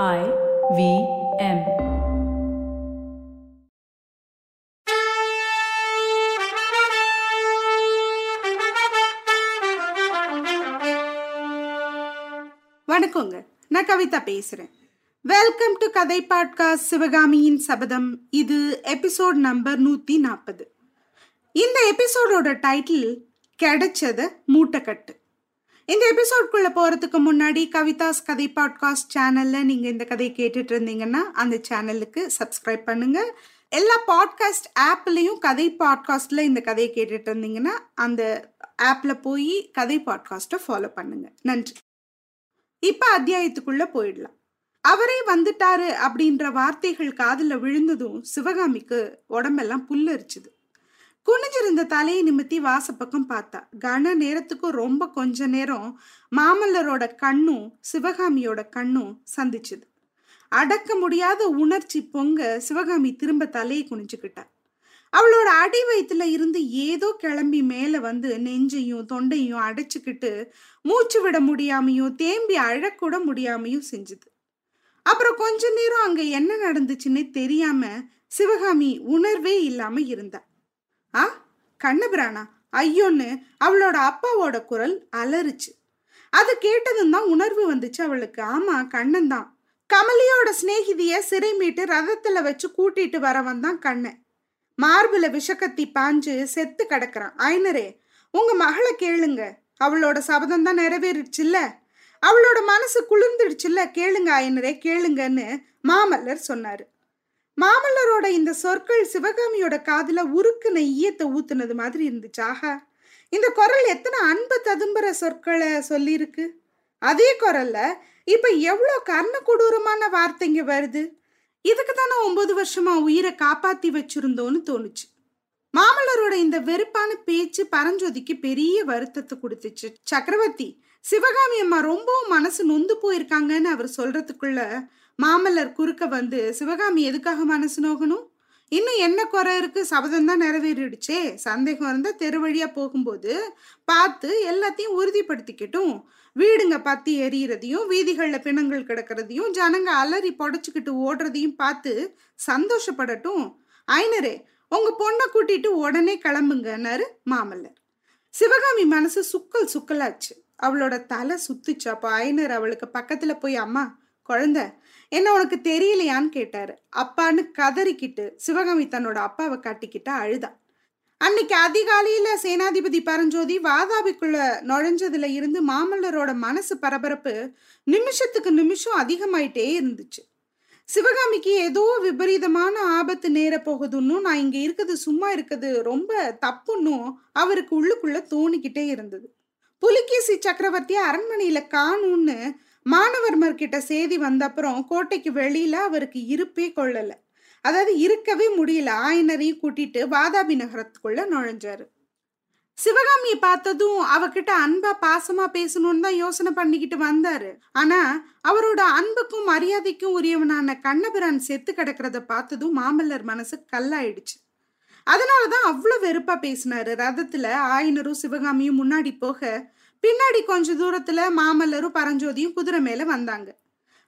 I V M. வணக்கங்க. நான் கவிதா பேசுறேன். வெல்கம் டு கதை பாட்காஸ்ட் சிவகாமியின் சபதம். இது எபிசோட் நம்பர் நூத்தி நாற்பது இந்த எபிசோடோட டைட்டில் கிடைச்சத மூட்டைக்கட்டு இந்த எபிசோட்குள்ள போறதுக்கு முன்னாடி கவிதாஸ் கதை பாட்காஸ்ட் சேனல்ல நீங்க இந்த கதையை கேட்டுட்டு இருந்தீங்கன்னா அந்த சேனலுக்கு சப்ஸ்கிரைப் பண்ணுங்க. எல்லா பாட்காஸ்ட் ஆப்லயும் கதை பாட்காஸ்ட்ல இந்த கதையை கேட்டுட்டு இருந்தீங்கன்னா அந்த ஆப்ல போய் கதை பாட்காஸ்ட்டை ஃபாலோ பண்ணுங்க. நன்றி. இப்ப அத்தியாயத்துக்குள்ள போயிடலாம். அவரே வந்துட்டாரு அப்படின்ற வார்த்தைகள் காதில் விழுந்ததும் சிவகாமிக்கு உடம்பெல்லாம் புல்லரிச்சுது. குனிஞ்சிருந்த தலையை நிமித்தி வாசப்பக்கம் பார்த்தா கன நேரத்துக்கும் ரொம்ப கொஞ்ச நேரம் மாமல்லரோட கண்ணும் சிவகாமியோட கண்ணும் சந்திச்சுது. அடக்க முடியாத உணர்ச்சி பொங்க சிவகாமி திரும்ப தலையை குனிஞ்சுக்கிட்டா. அவளோட அடி வயிற்றுல இருந்து ஏதோ கிளம்பி மேல வந்து நெஞ்சையும் தொண்டையும் அடைச்சிக்கிட்டு மூச்சு விட முடியாமையும் தேம்பி அழக்கூட முடியாமையும் செஞ்சுது. அப்புறம் கொஞ்ச நேரம் அங்க என்ன நடந்துச்சுன்னே தெரியாம சிவகாமி உணர்வே இல்லாம இருந்தா. ஆ? கண்ணபிரானா? ஐயோன்னு அவளோட அப்பாவோட குரல் அலறுச்சு. அது கேட்டதும் தான் உணர்வு வந்துச்சு அவளுக்கு. ஆமா கண்ணன் தான். கமலியோட சிநேகிதிய சிறை மீட்டு ரதத்துல வச்சு கூட்டிட்டு வரவன் தான் கண்ணன். மார்புல விஷக்கத்தி பாஞ்சு செத்து கிடக்குறான். ஐனரே உங்க மகளை கேளுங்க. அவளோட சபதம் தான் நிறைவேறிடுச்சுல்ல? அவளோட மனசு குளிர்ந்துடுச்சுல்ல? கேளுங்க ஐனரே கேளுங்கன்னு மாமல்லர் சொன்னாரு. மாமல்லரோட இந்த சொற்கள் சிவகாமியோட காதுல உருக்குன ஈயத்தை ஊத்துனது மாதிரி இருந்துச்சு. ஆஹா. இந்த குரல் எத்தனை அன்பு ததும்புற சொற்களை சொல்லியிருக்கு? அதே குரல்ல இப்ப எவ்வளோ கர்ண கொடூரமான வார்த்தைங்க வருது? இதுக்கு தானே ஒன்பது வருஷமா உயிரை காப்பாத்தி வச்சிருந்தோன்னு தோணுச்சு. மாமல்லரோட இந்த வெறுப்பான பேச்சு பரஞ்சோதிக்கு பெரிய வருத்தத்தை கொடுத்துச்சு. சக்கரவர்த்தி சிவகாமி அம்மா ரொம்பவும் மனசு நொந்து போயிருக்காங்கன்னு அவர் சொல்றதுக்குள்ள மாமல்லர் குறுக்க வந்து சிவகாமி எதுக்காக மனசு நோகணும்? இன்னும் என்ன குறை இருக்கு? சபதம் தான் நிறைவேறிடுச்சே. சந்தேகம் இருந்தால் தெரு வழியாக போகும்போது பார்த்து எல்லாத்தையும் உறுதிப்படுத்திக்கட்டும். வீடுங்க பத்தி எரியறதையும் வீதிகளில் பிணங்கள் கிடக்கிறதையும் ஜனங்க அலறி புடச்சிக்கிட்டு ஓடுறதையும் பார்த்து சந்தோஷப்படட்டும். ஐனரே உங்கள் பொண்ணை கூட்டிட்டு உடனே கிளம்புங்கன்னாரு மாமல்லர். சிவகாமி மனசு சுக்கல் சுக்கலாச்சு. அவளோட தலை சுத்துச்சு. அப்போ ஐனர் அவளுக்கு பக்கத்தில் போய் அம்மா குழந்தை என்ன உனக்கு தெரியலையான்னு கேட்டாரு. அப்பான்னு கதறிக்கிட்டு சிவகாமி தன்னோட அப்பாவை கட்டிக்கிட்டு அழுதா. அன்னைக்கு அதிகாலையில சேனாதிபதி பரஞ்சோதி வாதாபிக்குள்ள நுழைஞ்சதுல இருந்து மாமல்லரோட மனசு பரபரப்பு நிமிஷத்துக்கு நிமிஷம் அதிகமாயிட்டே இருந்துச்சு. சிவகாமிக்கு ஏதோ விபரீதமான ஆபத்து நேர போகுதுன்னு நான் இங்க இருக்கிறது சும்மா இருக்குது ரொம்ப தப்புன்னும் அவருக்கு உள்ளுக்குள்ள தோணிக்கிட்டே இருந்தது. புலிகேசி சக்கரவர்த்தி அரண்மனையில காணும்னு மாணவர்மர் கிட்ட செய்தி வந்தப்புறம் கோட்டைக்கு வெளியில அவருக்கு இருப்பே கொள்ளல. அதாவது இருக்கவே முடியல. ஆயனரையும் கூட்டிட்டு வாதாபி நகரத்துக்குள்ள நுழைஞ்சாரு. சிவகாமியை பார்த்ததும் அவகிட்ட அன்பா பாசமா பேசணும்னு தான் யோசனை பண்ணிக்கிட்டு வந்தாரு. ஆனா அவரோட அன்புக்கும் மரியாதைக்கும் உரியவனான கண்ணபிரான் செத்து கிடக்கிறத பார்த்ததும் மாமல்லர் மனசு கல்லாயிடுச்சு. அதனாலதான் அவ்வளவு வெறுப்பா பேசினாரு. ரதத்துல ஆயனரும் சிவகாமியும் முன்னாடி போக பின்னாடி கொஞ்ச தூரத்துல மாமல்லரும் பரஞ்சோதியும் குதிரை மேல வந்தாங்க.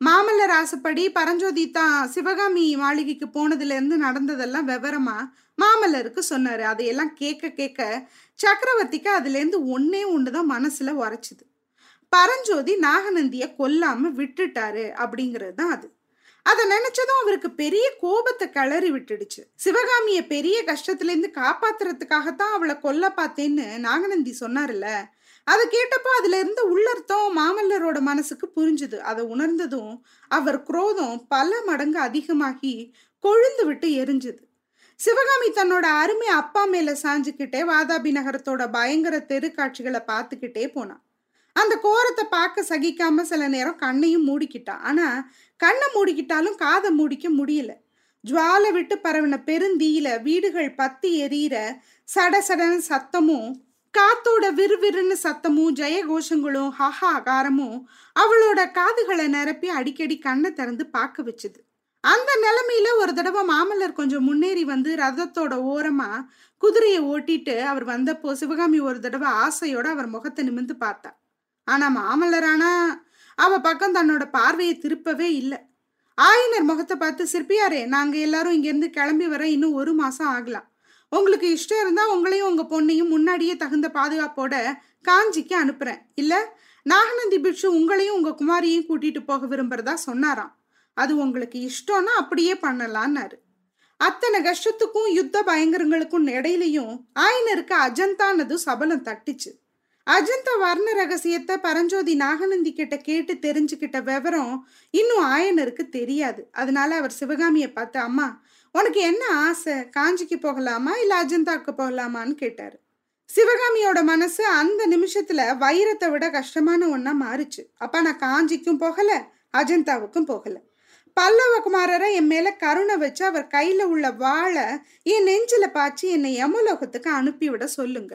மாமல்லர் ஆசைப்படி பரஞ்சோதி தான் சிவகாமி மாளிகைக்கு போனதுல இருந்து நடந்ததெல்லாம் விவரமா மாமல்லருக்கு சொன்னாரு. அதையெல்லாம் கேட்க கேட்க சக்கரவர்த்திக்கு அதுல இருந்து ஒன்னே ஒண்ணுதான் மனசுல உரைச்சுது. பரஞ்சோதி நாகநந்திய கொல்லாம விட்டுட்டாரு அப்படிங்கிறது தான் அது. அதை நினைச்சதும் அவருக்கு பெரிய கோபத்தை கிளறி விட்டுடுச்சு. சிவகாமிய பெரிய கஷ்டத்துல இருந்து காப்பாத்துறதுக்காகத்தான் அவளை கொல்ல பார்த்தேன்னு நாகநந்தி சொன்னார்ல அதை கேட்டப்போ அதுல இருந்த உள்ளர்த்தம் மாமல்லரோட மனசுக்கு புரிஞ்சுது. அதை உணர்ந்ததும் அவர் குரோதம் பல மடங்கு அதிகமாகி கொழுந்து விட்டு எரிஞ்சுது. சிவகாமி தன்னோட அருமை அப்பா மேல சாஞ்சுக்கிட்டே வாதாபி நகரத்தோட பயங்கர தெரு காட்சிகளை பார்த்துக்கிட்டே போனான் அந்த கோரத்தை பார்க்க சகிக்காம சில நேரம் கண்ணையும் மூடிக்கிட்டான் ஆனா கண்ணை மூடிக்கிட்டாலும் காதை மூடிக்க முடியல. ஜுவாலை விட்டு பரவின பெருந்தீயில வீடுகள் பத்தி எரியிற சட சடன சத்தமும் காத்தோட விறுவிறுன்னு சத்தமும் ஜெயகோஷங்களும் ஹஹாகாரமும் அவளோட காதுகளை நிரப்பி அடிக்கடி கண்ணை திறந்து பார்க்க வச்சுது. அந்த நிலைமையில ஒரு தடவை மாமல்லர் கொஞ்சம் முன்னேறி வந்து ரதத்தோட ஓரமா குதிரையை ஓட்டிட்டு அவர் வந்தப்போ சிவகாமி ஒரு தடவை ஆசையோட அவர் முகத்தை நிமிந்து பார்த்தா ஆனா மாமல்லரானா அவ பக்கம் தன்னோட பார்வையை திருப்பவே இல்லை. ஆயினர் முகத்தை பார்த்து சிற்பியாரே நாங்க எல்லாரும் இங்கேருந்து கிளம்பி வர இன்னும் ஒரு மாசம் ஆகலாம். உங்களுக்கு இஷ்டம் இருந்தா உங்களையும் உங்க பொண்ணையும் முன்னாடியே தகுந்த பாதுகாப்போட காஞ்சிக்கு அனுப்புறேன். இல்ல நாகநந்தி பிட்சு உங்களையும் உங்க குமாரியையும் கூட்டிட்டு போக விரும்புறதா சொன்னாராம். அது உங்களுக்கு இஷ்டம்னா அப்படியே பண்ணலான்னாரு. அத்தனை கஷ்டத்துக்கும் யுத்த பயங்கரங்களுக்கும் இடையிலையும் ஆயினருக்கு அஜந்தானது சபலம் தட்டுச்சு. அஜந்தா வர்ண ரகசியத்தை பரஞ்சோதி நாகநந்தி கிட்ட கேட்டு தெரிஞ்சுக்கிட்ட விவரம் இன்னும் ஆயனருக்கு தெரியாது. அதனால அவர் சிவகாமியை பார்த்து அம்மா உனக்கு என்ன ஆசை? காஞ்சிக்கு போகலாமா? இல்ல அஜந்தாவுக்கு போகலாமான்னு கேட்டாரு. சிவகாமியோட மனசு அந்த நிமிஷத்துல வைரத்தை விட கஷ்டமான ஒன்னா மாறுச்சு. அப்போ நான் காஞ்சிக்கும் போகல அஜந்தாவுக்கும் போகல. பல்லவ குமாரரை என் மேல கருணை வச்சு அவர் கையில உள்ள வாழை என் நெஞ்சில பாய்ச்சி என்னை யமலோகத்துக்கு அனுப்பிவிட சொல்லுங்க.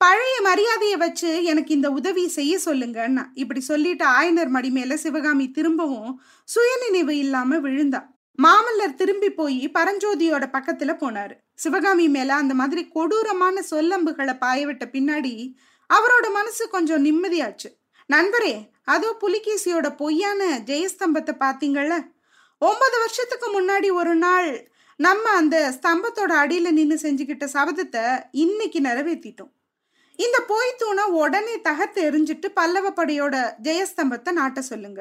பழைய மரியாதையை வச்சு எனக்கு இந்த உதவி செய்ய சொல்லுங்கன்னா இப்படி சொல்லிட்டு ஆயனர் மடி மேல சிவகாமி திரும்பவும் சுயநினைவு இல்லாம விழுந்தா. மாமல்லர் திரும்பி போய் பரஞ்சோதியோட பக்கத்துல போனாரு. சிவகாமி மேல அந்த மாதிரி கொடூரமான சொல்லம்புகளை பாயவிட்ட பின்னாடி அவரோட மனசு கொஞ்சம் நிம்மதியாச்சு. நண்பரே அதோ புலிகேசியோட பொய்யான ஜெயஸ்தம்பத்தை பார்த்தீங்கள்ல ஒன்பது வருஷத்துக்கு முன்னாடி ஒரு நாள் நம்ம அந்த ஸ்தம்பத்தோட அடியில நின்று செஞ்சுக்கிட்ட சபதத்தை இன்னைக்கு நிறைவேற்றிட்டோம் இந்த போய் தூணை உடனே தகர்த்து எரிஞ்சிட்டு பல்லவ படையோட ஜெயஸ்தம்பத்தை நாட்ட சொல்லுங்க.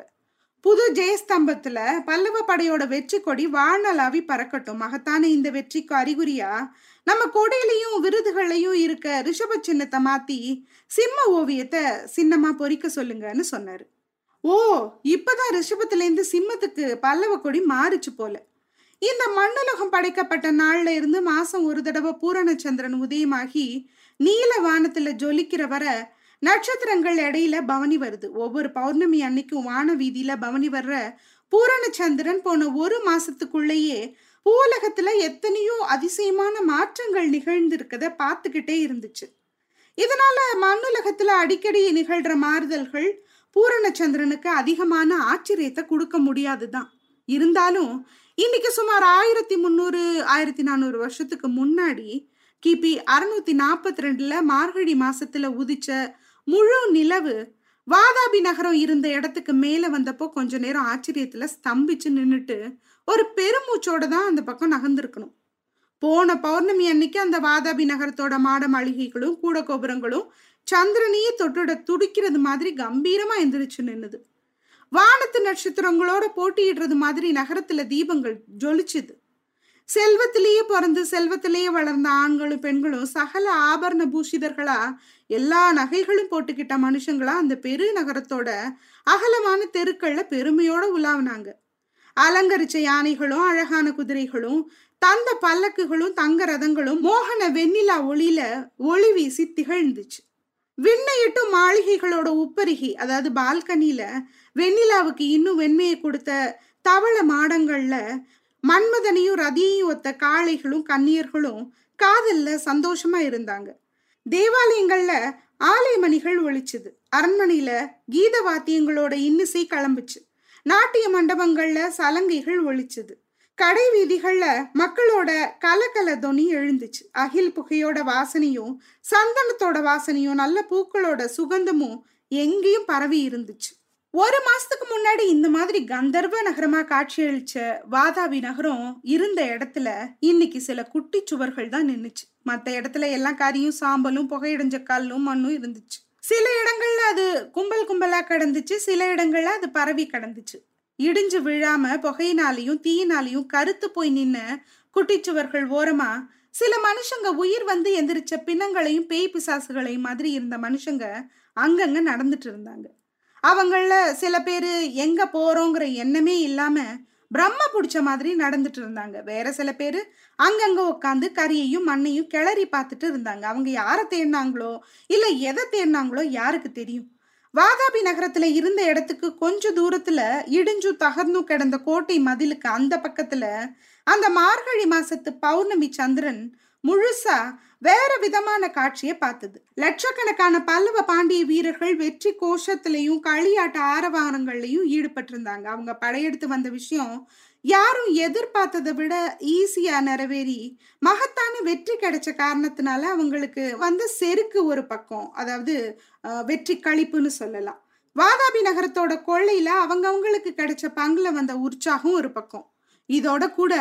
புது ஜெயஸ்தம்பத்துல பல்லவ படையோட வெற்றி கொடி வாழ்நாளாவி பறக்கட்டும். மகத்தான இந்த வெற்றிக்கு அறிகுறியா? நம்ம கொடையிலையும் விருதுகளையும் இருக்க ரிஷப சின்னத்தை மாத்தி சிம்ம ஓவியத்தை சின்னமா பொறிக்க சொல்லுங்கன்னு சொன்னாரு. ஓ இப்பதான் ரிஷபத்துலேருந்து சிம்மத்துக்கு பல்லவ கொடி மாறிச்சு போல. இந்த மண்ணுலகம் படைக்கப்பட்ட நாள்ல இருந்து மாசம் ஒரு தடவை பூரணச்சந்திரன் உதயமாகி நீல வானத்துல ஜொலிக்கிற வரை நட்சத்திரங்கள் இடையில பவனி வருது. ஒவ்வொரு பௌர்ணமி அன்னைக்கும் வான வீதியில பவனி வர்ற பூரண சந்திரன் போன ஒரு மாசத்துக்குள்ளேயே பூலகத்துல எத்தனையோ அதிசயமான மாற்றங்கள் நிகழ்ந்திருக்கத பார்த்துக்கிட்டே இருந்துச்சு. இதனால மண்ணுலகத்துல அடிக்கடி நிகழ்ற மாறுதல்கள் பூரணச்சந்திரனுக்கு அதிகமான ஆச்சரியத்தை கொடுக்க முடியாதுதான். இருந்தாலும் இன்னைக்கு சுமார் ஆயிரத்தி முந்நூறு ஆயிரத்தி நானூறு வருஷத்துக்கு முன்னாடி கிபி அறுநூத்தி நாற்பத்தி ரெண்டுல மார்கழி மாசத்துல உதிச்ச முழு நிலவு. வாதாபி நகரம் இருந்த இடத்துக்கு மேல வந்தப்போ கொஞ்ச நேரம் ஆச்சரியத்துல ஸ்தம்பிச்சு நின்றுட்டு ஒரு பெருமூச்சோட தான் அந்த பக்கம் நகர்ந்துருக்கணும். போன பௌர்ணமி அன்னைக்கு அந்த வாதாபி நகரத்தோட மாட மாளிகைகளும் கூட கோபுரங்களும் சந்திரனையே தொட்டோட துடிக்கிறது மாதிரி கம்பீரமா எந்திரிச்சு நின்னுது. வானத்து நட்சத்திரங்களோட போட்டியிடுறது மாதிரி நகரத்துல தீபங்கள் ஜொலிச்சுது. செல்வத்திலேயே பிறந்து செல்வத்திலேயே வளர்ந்த ஆண்களும் பெண்களும் சகல ஆபரண பூஷிதர்களா எல்லா நகைகளும் போட்டுக்கிட்ட மனுஷங்களா அந்த பெரு நகரத்தோட அகலமான தெருக்கள்ல பெருமையோட உலாவினாங்க. அலங்கரிச்ச யானைகளும் அழகான குதிரைகளும் தந்த பல்லக்குகளும் தங்க ரதங்களும் மோகன வெண்ணிலா ஒளியில ஒளி வீசி திகழ்ந்துச்சு. விண்ணையிட்டும் மாளிகைகளோட உப்பருகி அதாவது பால்கனியில வெண்ணிலாவுக்கு இன்னும் வெண்மையை கொடுத்த தவள மாடங்கள்ல மன்மதனையும் ரதியையும் ஒத்த காளைகளும் கன்னியர்களும் காதல்ல சந்தோஷமா இருந்தாங்க. தேவாலயங்கள்ல ஆலயமணிகள் ஒழிச்சுது. அரண்மனையில கீத வாத்தியங்களோட இன்னிசை கிளம்புச்சு. நாட்டிய மண்டபங்கள்ல சலங்கைகள் ஒழிச்சுது. கடை வீதிகள்ல மக்களோட கலக்கல தொனி எழுந்துச்சு. அகில் புகையோட வாசனையும் சந்தனத்தோட வாசனையும் நல்ல பூக்களோட சுகந்தமும் எங்கேயும் பரவி இருந்துச்சு. ஒரு மாசத்துக்கு முன்னாடி இந்த மாதிரி கந்தர்வ நகரமா காட்சியளிச்ச வாதாபி நகரம் இருந்த இடத்துல இன்னைக்கு சில குட்டி சுவர்கள் தான் நின்னுச்சு. மற்ற இடத்துல எல்லா கறியும் சாம்பலும் புகையடைஞ்ச கல்லும் மண்ணும் இருந்துச்சு. சில இடங்கள்ல அது கும்பல் கும்பலா கடந்துச்சு சில இடங்கள்ல அது பரவி கடந்துச்சு. இடிஞ்சு விழாம புகையினாலையும் தீயினாலையும் கருத்து போய் நின்ன குட்டிச்சுவர்கள் ஓரமா சில மனுஷங்க உயிர் வந்து எந்திரிச்ச பிணங்களையும் பேய் பிசாசுகளையும் மாதிரி இருந்த மனுஷங்க அங்கங்க நடந்துட்டு இருந்தாங்க. அவங்கள சில பேர் எங்க போறோங்கிற எண்ணமே இல்லாம பிரம்ம பிடிச்ச மாதிரி நடந்துட்டு இருந்தாங்க. வேற சில பேர் அங்கங்க உட்காந்து கறியையும் மண்ணையும் கிளறி பார்த்துட்டு இருந்தாங்க. அவங்க யாரை தேடினாங்களோ இல்ல எதை தேடினாங்களோ யாருக்கு தெரியும். வாதாபி நகரத்துல இருந்த இடத்துக்கு கொஞ்ச தூரத்துல இடிஞ்சு தகர்ந்தும் கிடந்த கோட்டை மதிலுக்கு அந்த பக்கத்துல அந்த மார்கழி மாசத்து பௌர்ணமி சந்திரன் முழுசா வேற விதமான காட்சியை பார்த்தது. லட்சக்கணக்கான பல்லவ பாண்டிய வீரர்கள் வெற்றி கோஷத்திலையும் களியாட்ட ஆரவாரங்கள்லையும் ஈடுபட்டிருந்தாங்க. அவங்க படையெடுத்து வந்த விஷயம் யாரும் எதிர்பார்த்ததை விட ஈஸியா நிறைவேறி மகத்தான வெற்றி கிடைச்ச காரணத்தினால அவங்களுக்கு வந்து செருக்கு ஒரு பக்கம். அதாவது வெற்றி கழிப்புன்னு சொல்லலாம். வாதாபி நகரத்தோட கொள்ளையில அவங்க அவங்களுக்கு கிடைச்ச பங்குல வந்த உற்சாகம் ஒரு பக்கம். இதோட கூட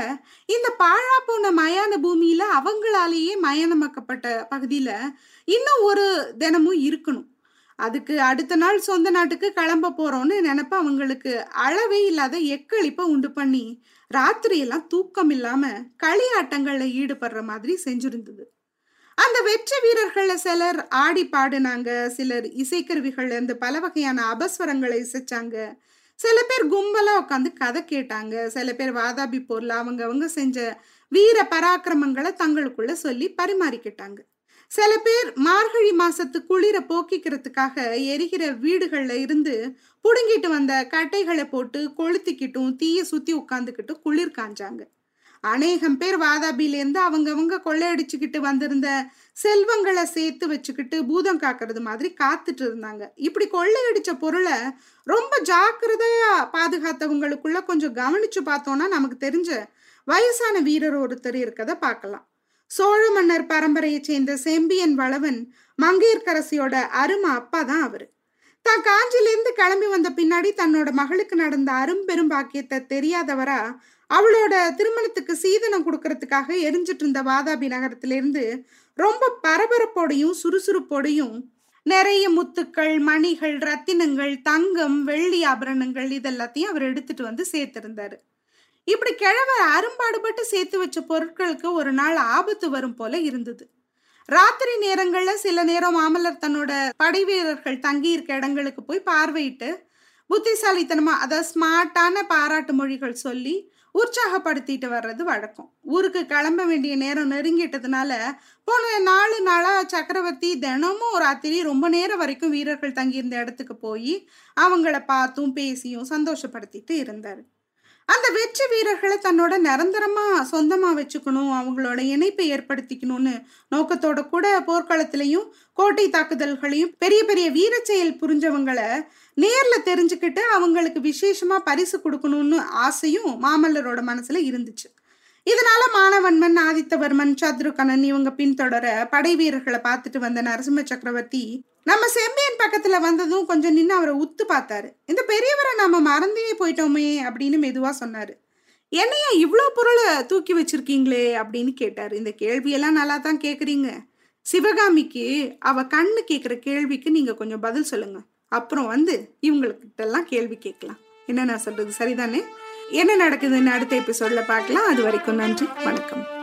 இந்த பாழா போன மயான பூமியில அவங்களாலேயே மயானமாக்கப்பட்ட பகுதியில இன்னும் ஒரு தினமும் இருக்கணும். அதுக்கு அடுத்த நாள் சொந்த நாட்டுக்கு கிளம்ப போறோம்னு நினைப்ப அவங்களுக்கு அளவே இல்லாத எக்களிப்ப உண்டு பண்ணி ராத்திரியெல்லாம் தூக்கம் இல்லாம களியாட்டங்கள்ல ஈடுபடுற மாதிரி செஞ்சிருந்தது. அந்த வெற்றி வீரர்கள்ல சிலர் ஆடி பாடினாங்க சிலர் இசைக்கருவிகள்ல இருந்து பல வகையான அபஸ்வரங்களை இசைச்சாங்க சில பேர் கும்பலா உட்காந்து கதை கேட்டாங்க. சில பேர் வாதாபி போர்ல அவங்க அவங்க செஞ்ச வீர பராக்கிரமங்களை தங்களுக்குள்ள சொல்லி பரிமாறிக்கிட்டாங்க. சில பேர் மார்கழி மாசத்து குளிர போக்கிக்கிறதுக்காக எரிகிற வீடுகள்ல இருந்து புடுங்கிட்டு வந்த கட்டைகளை போட்டு கொளுத்திக்கிட்டும் தீய சுத்தி உட்காந்துக்கிட்டும் குளிர் காஞ்சாங்க. அநேகம் பேர் வாதாபிலேருந்து அவங்கவுங்க கொள்ளையடிச்சுக்கிட்டு வந்திருந்த செல்வங்களை சேர்த்து வச்சுக்கிட்டு பூதம் காக்கிறது மாதிரி காத்துட்டு இருந்தாங்க. இப்படி கொள்ளையடிச்ச பொருளை ரொம்ப ஜாக்கிரதையா பாதுகாத்தவங்களுக்குள்ள கொஞ்சம் கவனிச்சு பார்த்தோம்னா நமக்கு தெரிஞ்ச வயசான வீரர் ஒருத்தர் இருக்கத பார்க்கலாம். சோழ மன்னர் பரம்பரையை சேர்ந்த செம்பியன் வளவன் மங்கையர்கரசியோட அருமை அப்பா தான் அவரு. தான் காஞ்சிலேருந்து கிளம்பி வந்த பின்னாடி தன்னோட மகளுக்கு நடந்த அரும்பெரும் பாக்கியத்தை தெரியாதவரா அவளோட திருமணத்துக்கு சீதனம் கொடுக்கறதுக்காக எரிஞ்சிட்டு இருந்த வாதாபி நகரத்திலிருந்து ரொம்ப பரபரப்போடையும் சுறுசுறுப்போடையும் நிறைய முத்துக்கள் மணிகள் ரத்தினங்கள் தங்கம் வெள்ளி ஆபரணங்கள் இதெல்லாத்தையும் அவர் எடுத்துட்டு வந்து சேர்த்திருந்தாரு. இப்படி கிழவர் அரும்பாடுபட்டு சேர்த்து வச்ச பொருட்களுக்கு ஒரு நாள் ஆபத்து வரும் போல இருந்தது. ராத்திரி நேரங்கள்ல சில நேரம் மாமல்லர் தன்னோட படை வீரர்கள் தங்கி இருக்க இடங்களுக்கு போய் பார்வையிட்டு புத்திசாலித்தனமா அதாவது ஸ்மார்ட்டான பாராட்டு மொழிகள் சொல்லி உற்சாகப்படுத்திட்டு வர்றது வழக்கம். ஊருக்கு கிளம்ப வேண்டிய நேரம் நெருங்கிட்டதுனால போன நாலு நாளா சக்கரவர்த்தி தினமும் ராத்திரி ரொம்ப நேரம் வரைக்கும் வீரர்கள் தங்கியிருந்த இடத்துக்கு போய் அவங்கள பார்த்தும் பேசியும் சந்தோஷப்படுத்திட்டு இருந்தார். அந்த வெற்றி வீரர்களை தன்னோட நிரந்தரமா சொந்தமா வச்சுக்கணும் அவங்களோட இணைப்பை ஏற்படுத்திக்கணும்னு நோக்கத்தோட கூட போர்க்களத்திலையும் கோட்டை தாக்குதல்களையும் பெரிய பெரிய வீர செயல் புரிஞ்சவங்களை நேர்ல தெரிஞ்சுக்கிட்டு அவங்களுக்கு விசேஷமா பரிசு கொடுக்கணும்னு ஆசையும் மாமல்லரோட மனசுல இருந்துச்சு. இதனால மானவன்மன் ஆதித்தவர்மன் சத்ருகணன் இவங்க பின்தொடர படை வீரர்களை பார்த்துட்டு வந்த நரசிம்ம சக்கரவர்த்தி நம்ம செம்பியன் பக்கத்துல வந்ததும் கொஞ்சம் நின்று அவரை உத்து பார்த்தாரு. இந்த பெரியவரை நம்ம மறந்தே போயிட்டோமே அப்படின்னு மெதுவா சொன்னாரு. என்னையா இவ்வளோ பொருளை தூக்கி வச்சிருக்கீங்களே அப்படின்னு கேட்டார். இந்த கேள்வியெல்லாம் நல்லா தான் கேட்குறீங்க சிவகாமிக்கு அவ கண்ணு கேட்குற கேள்விக்கு நீங்கள் கொஞ்சம் பதில் சொல்லுங்கள் அப்புறம் வந்து இவங்களுக்கிட்டெல்லாம் கேள்வி கேட்கலாம். என்ன நான் சொல்றது? சரிதானே? என்ன நடக்குதுன்னு அடுத்த எபிசோட்ல பார்க்கலாம். அது வரைக்கும் நன்றி வணக்கம்.